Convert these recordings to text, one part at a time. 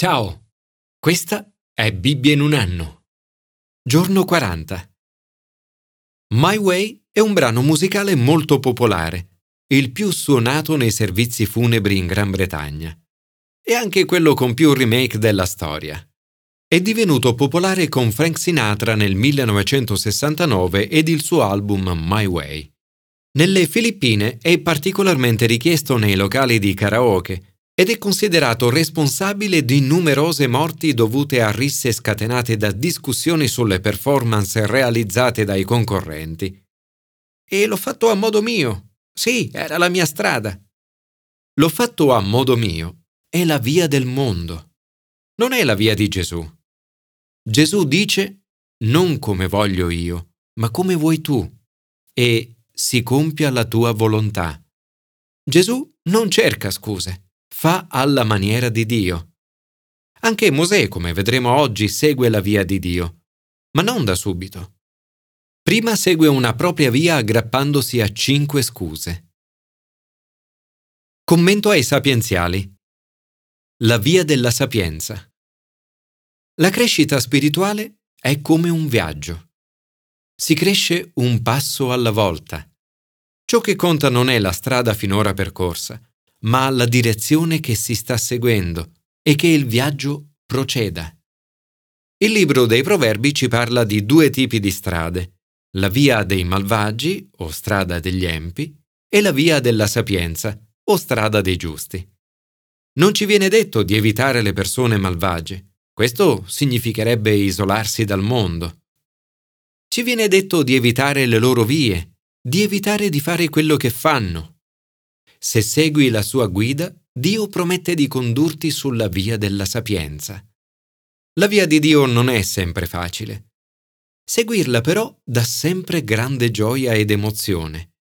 Ciao, questa è Bibbia in un anno. Giorno 40. My Way è un brano musicale molto popolare, il più suonato nei servizi funebri in Gran Bretagna. È anche quello con più remake della storia. È divenuto popolare con Frank Sinatra nel 1969 ed il suo album My Way. Nelle Filippine è particolarmente richiesto nei locali di karaoke ed è considerato responsabile di numerose morti dovute a risse scatenate da discussioni sulle performance realizzate dai concorrenti. E l'ho fatto a modo mio. Sì, era la mia strada. L'ho fatto a modo mio. È la via del mondo. Non è la via di Gesù. Gesù dice non come voglio io, ma come vuoi tu. E si compia la tua volontà. Gesù non cerca scuse fa alla maniera di Dio. Anche Mosè, come vedremo oggi, segue la via di Dio, ma non da subito. Prima segue una propria via aggrappandosi a cinque scuse. Commento ai sapienziali. La via della sapienza. La crescita spirituale è come un viaggio. Si cresce un passo alla volta. Ciò che conta non è la strada finora percorsa, ma la direzione che si sta seguendo e che il viaggio proceda. Il libro dei Proverbi ci parla di due tipi di strade, la via dei malvagi o strada degli empi e la via della sapienza o strada dei giusti. Non ci viene detto di evitare le persone malvagie, questo significherebbe isolarsi dal mondo. Ci viene detto di evitare le loro vie, di evitare di fare quello che fanno, se segui la sua guida, Dio promette di condurti sulla via della sapienza. La via di Dio non è sempre facile. Seguirla però dà sempre grande gioia ed emozione.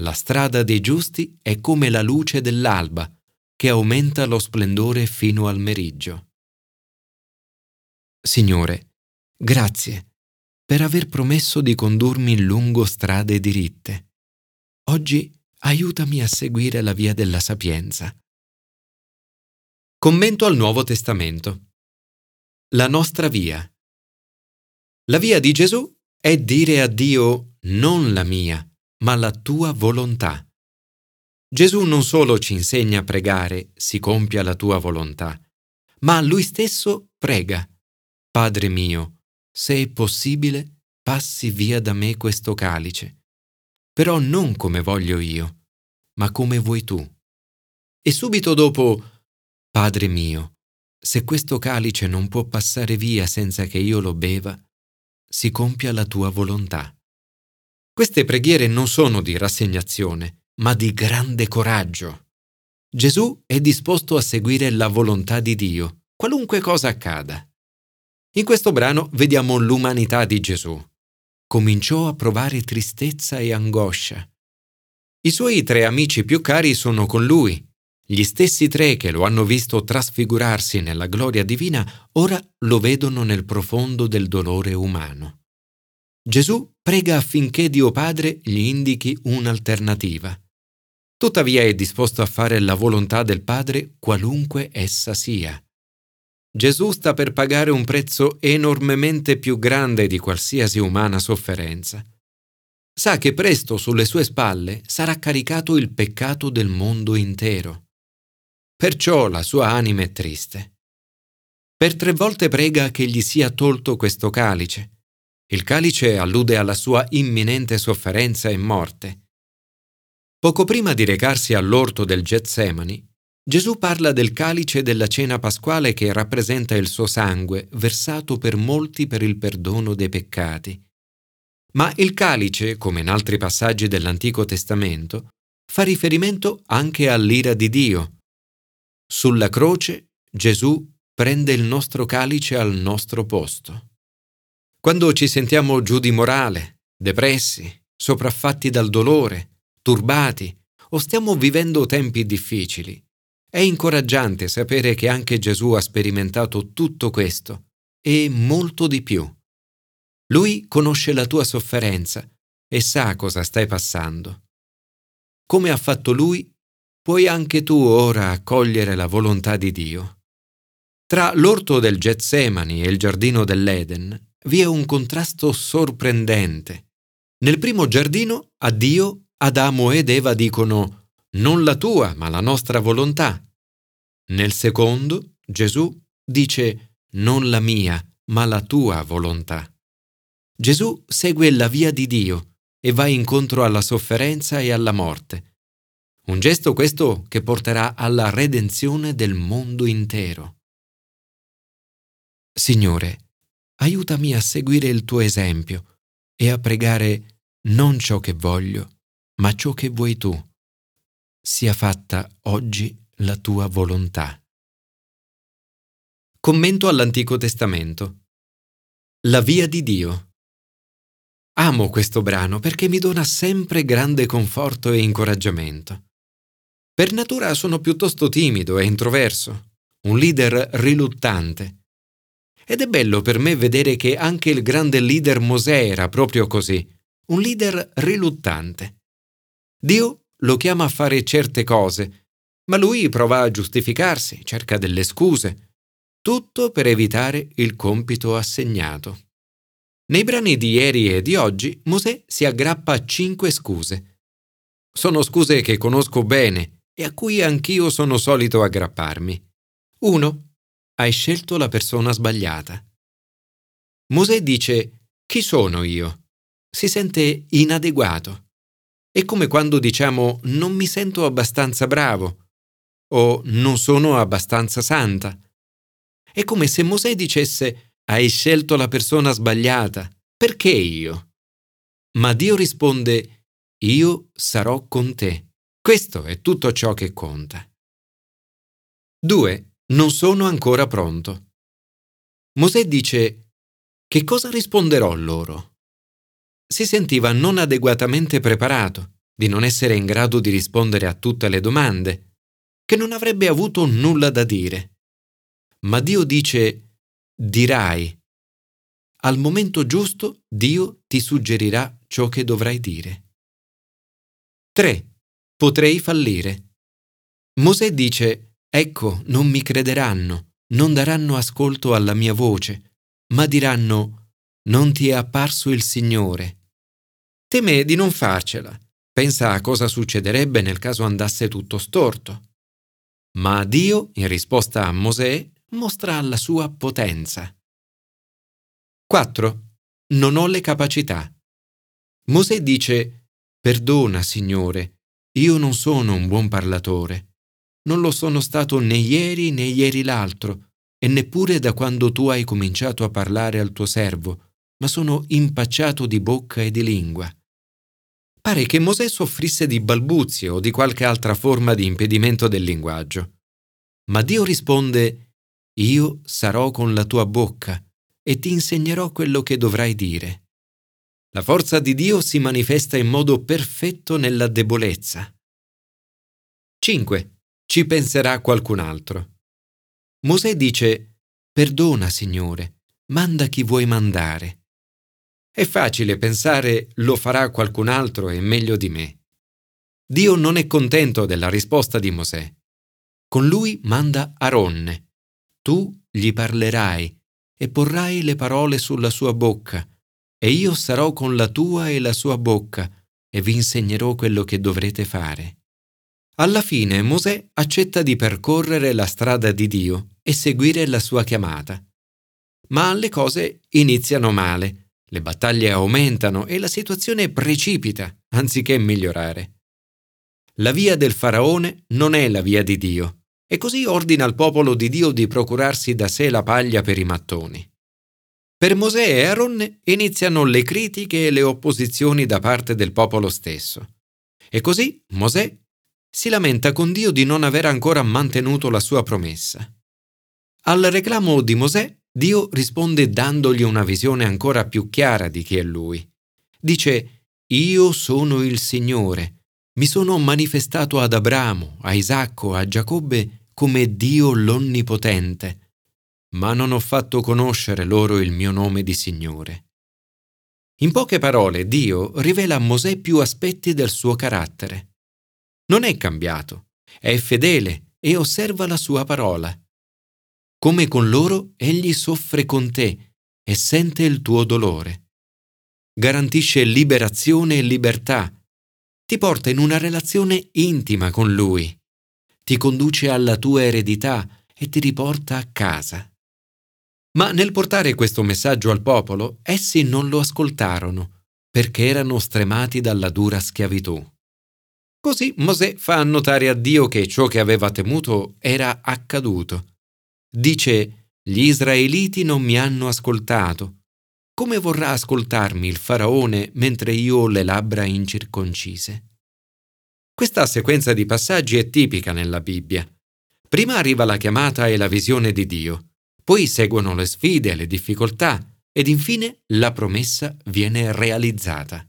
La strada dei giusti è come la luce dell'alba, che aumenta lo splendore fino al meriggio. Signore, grazie per aver promesso di condurmi lungo strade diritte. Oggi aiutami a seguire la via della sapienza. Commento al Nuovo Testamento. La nostra via. La via di Gesù è dire a Dio non la mia, ma la tua volontà. Gesù non solo ci insegna a pregare, si compia la tua volontà, ma lui stesso prega. Padre mio, se è possibile, passi via da me questo calice però non come voglio io, ma come vuoi tu. E subito dopo, Padre mio, se questo calice non può passare via senza che io lo beva, si compia la tua volontà. Queste preghiere non sono di rassegnazione, ma di grande coraggio. Gesù è disposto a seguire la volontà di Dio, qualunque cosa accada. In questo brano vediamo l'umanità di Gesù cominciò a provare tristezza e angoscia. I suoi tre amici più cari sono con lui. Gli stessi tre che lo hanno visto trasfigurarsi nella gloria divina ora lo vedono nel profondo del dolore umano. Gesù prega affinché Dio Padre gli indichi un'alternativa. Tuttavia è disposto a fare la volontà del Padre qualunque essa sia. Gesù sta per pagare un prezzo enormemente più grande di qualsiasi umana sofferenza. Sa che presto sulle sue spalle sarà caricato il peccato del mondo intero. Perciò la sua anima è triste. Per tre volte prega che gli sia tolto questo calice. Il calice allude alla sua imminente sofferenza e morte. Poco prima di recarsi all'orto del Getsemani, Gesù parla del calice della cena pasquale che rappresenta il suo sangue versato per molti per il perdono dei peccati. Ma il calice, come in altri passaggi dell'Antico Testamento, fa riferimento anche all'ira di Dio. Sulla croce Gesù prende il nostro calice al nostro posto. Quando ci sentiamo giù di morale, depressi, sopraffatti dal dolore, turbati o stiamo vivendo tempi difficili, è incoraggiante sapere che anche Gesù ha sperimentato tutto questo e molto di più. Lui conosce la tua sofferenza e sa cosa stai passando. Come ha fatto lui, puoi anche tu ora accogliere la volontà di Dio. Tra l'orto del Getsemani e il giardino dell'Eden vi è un contrasto sorprendente. Nel primo giardino a Dio Adamo ed Eva dicono non la tua, ma la nostra volontà. Nel secondo Gesù dice non la mia, ma la tua volontà. Gesù segue la via di Dio e va incontro alla sofferenza e alla morte. Un gesto questo che porterà alla redenzione del mondo intero. Signore, aiutami a seguire il tuo esempio e a pregare non ciò che voglio, ma ciò che vuoi tu. Sia fatta oggi la tua volontà. Commento all'Antico Testamento. La via di Dio. Amo questo brano perché mi dona sempre grande conforto e incoraggiamento. Per natura sono piuttosto timido e introverso, un leader riluttante. Ed è bello per me vedere che anche il grande leader Mosè era proprio così, un leader riluttante. Dio lo chiama a fare certe cose, ma lui prova a giustificarsi, cerca delle scuse, tutto per evitare il compito assegnato. Nei brani di ieri e di oggi Mosè si aggrappa a cinque scuse. Sono scuse che conosco bene e a cui anch'io sono solito aggrapparmi. 1. Hai scelto la persona sbagliata. Mosè dice Chi sono io? Si sente inadeguato. È come quando diciamo non mi sento abbastanza bravo o non sono abbastanza santa. È come se Mosè dicesse hai scelto la persona sbagliata. Perché io? Ma Dio risponde, io sarò con te. Questo è tutto ciò che conta. 2. Non sono ancora pronto. Mosè dice, che cosa risponderò loro? Si sentiva non adeguatamente preparato, di non essere in grado di rispondere a tutte le domande, che non avrebbe avuto nulla da dire. Ma Dio dice, dirai. Al momento giusto Dio ti suggerirà ciò che dovrai dire. 3. Potrei fallire. Mosè dice, ecco, non mi crederanno, non daranno ascolto alla mia voce, ma diranno, non ti è apparso il Signore. Teme di non farcela, pensa a cosa succederebbe nel caso andasse tutto storto. Ma Dio, in risposta a Mosè, mostra la sua potenza. 4. Non ho le capacità. Mosè dice, Perdona, Signore, io non sono un buon parlatore. Non lo sono stato né ieri né ieri l'altro, e neppure da quando tu hai cominciato a parlare al tuo servo, ma sono impacciato di bocca e di lingua. Pare che Mosè soffrisse di balbuzie o di qualche altra forma di impedimento del linguaggio. Ma Dio risponde, io sarò con la tua bocca e ti insegnerò quello che dovrai dire. La forza di Dio si manifesta in modo perfetto nella debolezza. 5. Ci penserà qualcun altro. Mosè dice, Perdona, Signore, manda chi vuoi mandare. È facile pensare lo farà qualcun altro e meglio di me. Dio non è contento della risposta di Mosè. Con lui manda Aronne, tu gli parlerai e porrai le parole sulla sua bocca, e io sarò con la tua e la sua bocca, e vi insegnerò quello che dovrete fare. Alla fine Mosè accetta di percorrere la strada di Dio e seguire la sua chiamata. Ma le cose iniziano male, le battaglie aumentano e la situazione precipita anziché migliorare. La via del faraone non è la via di Dio e così ordina al popolo di Dio di procurarsi da sé la paglia per i mattoni. Per Mosè e Aaron iniziano le critiche e le opposizioni da parte del popolo stesso. E così Mosè si lamenta con Dio di non aver ancora mantenuto la sua promessa. Al reclamo di Mosè, Dio risponde dandogli una visione ancora più chiara di chi è lui. Dice, Io sono il Signore, mi sono manifestato ad Abramo, a Isacco, a Giacobbe come Dio l'Onnipotente, ma non ho fatto conoscere loro il mio nome di Signore. In poche parole, Dio rivela a Mosè più aspetti del suo carattere. Non è cambiato, è fedele e osserva la sua parola. Come con loro egli soffre con te e sente il tuo dolore. Garantisce liberazione e libertà. Ti porta in una relazione intima con lui. Ti conduce alla tua eredità e ti riporta a casa. Ma nel portare questo messaggio al popolo, essi non lo ascoltarono, perché erano stremati dalla dura schiavitù. Così Mosè fa notare a Dio che ciò che aveva temuto era accaduto Dice, gli israeliti non mi hanno ascoltato. Come vorrà ascoltarmi il faraone mentre io ho le labbra incirconcise? Questa sequenza di passaggi è tipica nella Bibbia. Prima arriva la chiamata e la visione di Dio, poi seguono le sfide le difficoltà ed infine la promessa viene realizzata.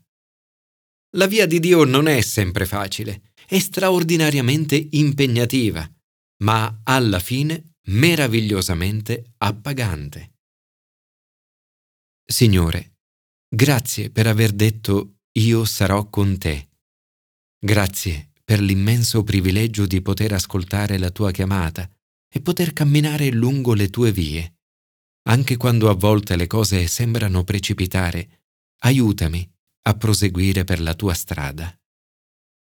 La via di Dio non è sempre facile, è straordinariamente impegnativa, ma alla fine meravigliosamente appagante. Signore, grazie per aver detto io sarò con te. Grazie per l'immenso privilegio di poter ascoltare la tua chiamata e poter camminare lungo le tue vie. Anche quando a volte le cose sembrano precipitare, aiutami a proseguire per la tua strada.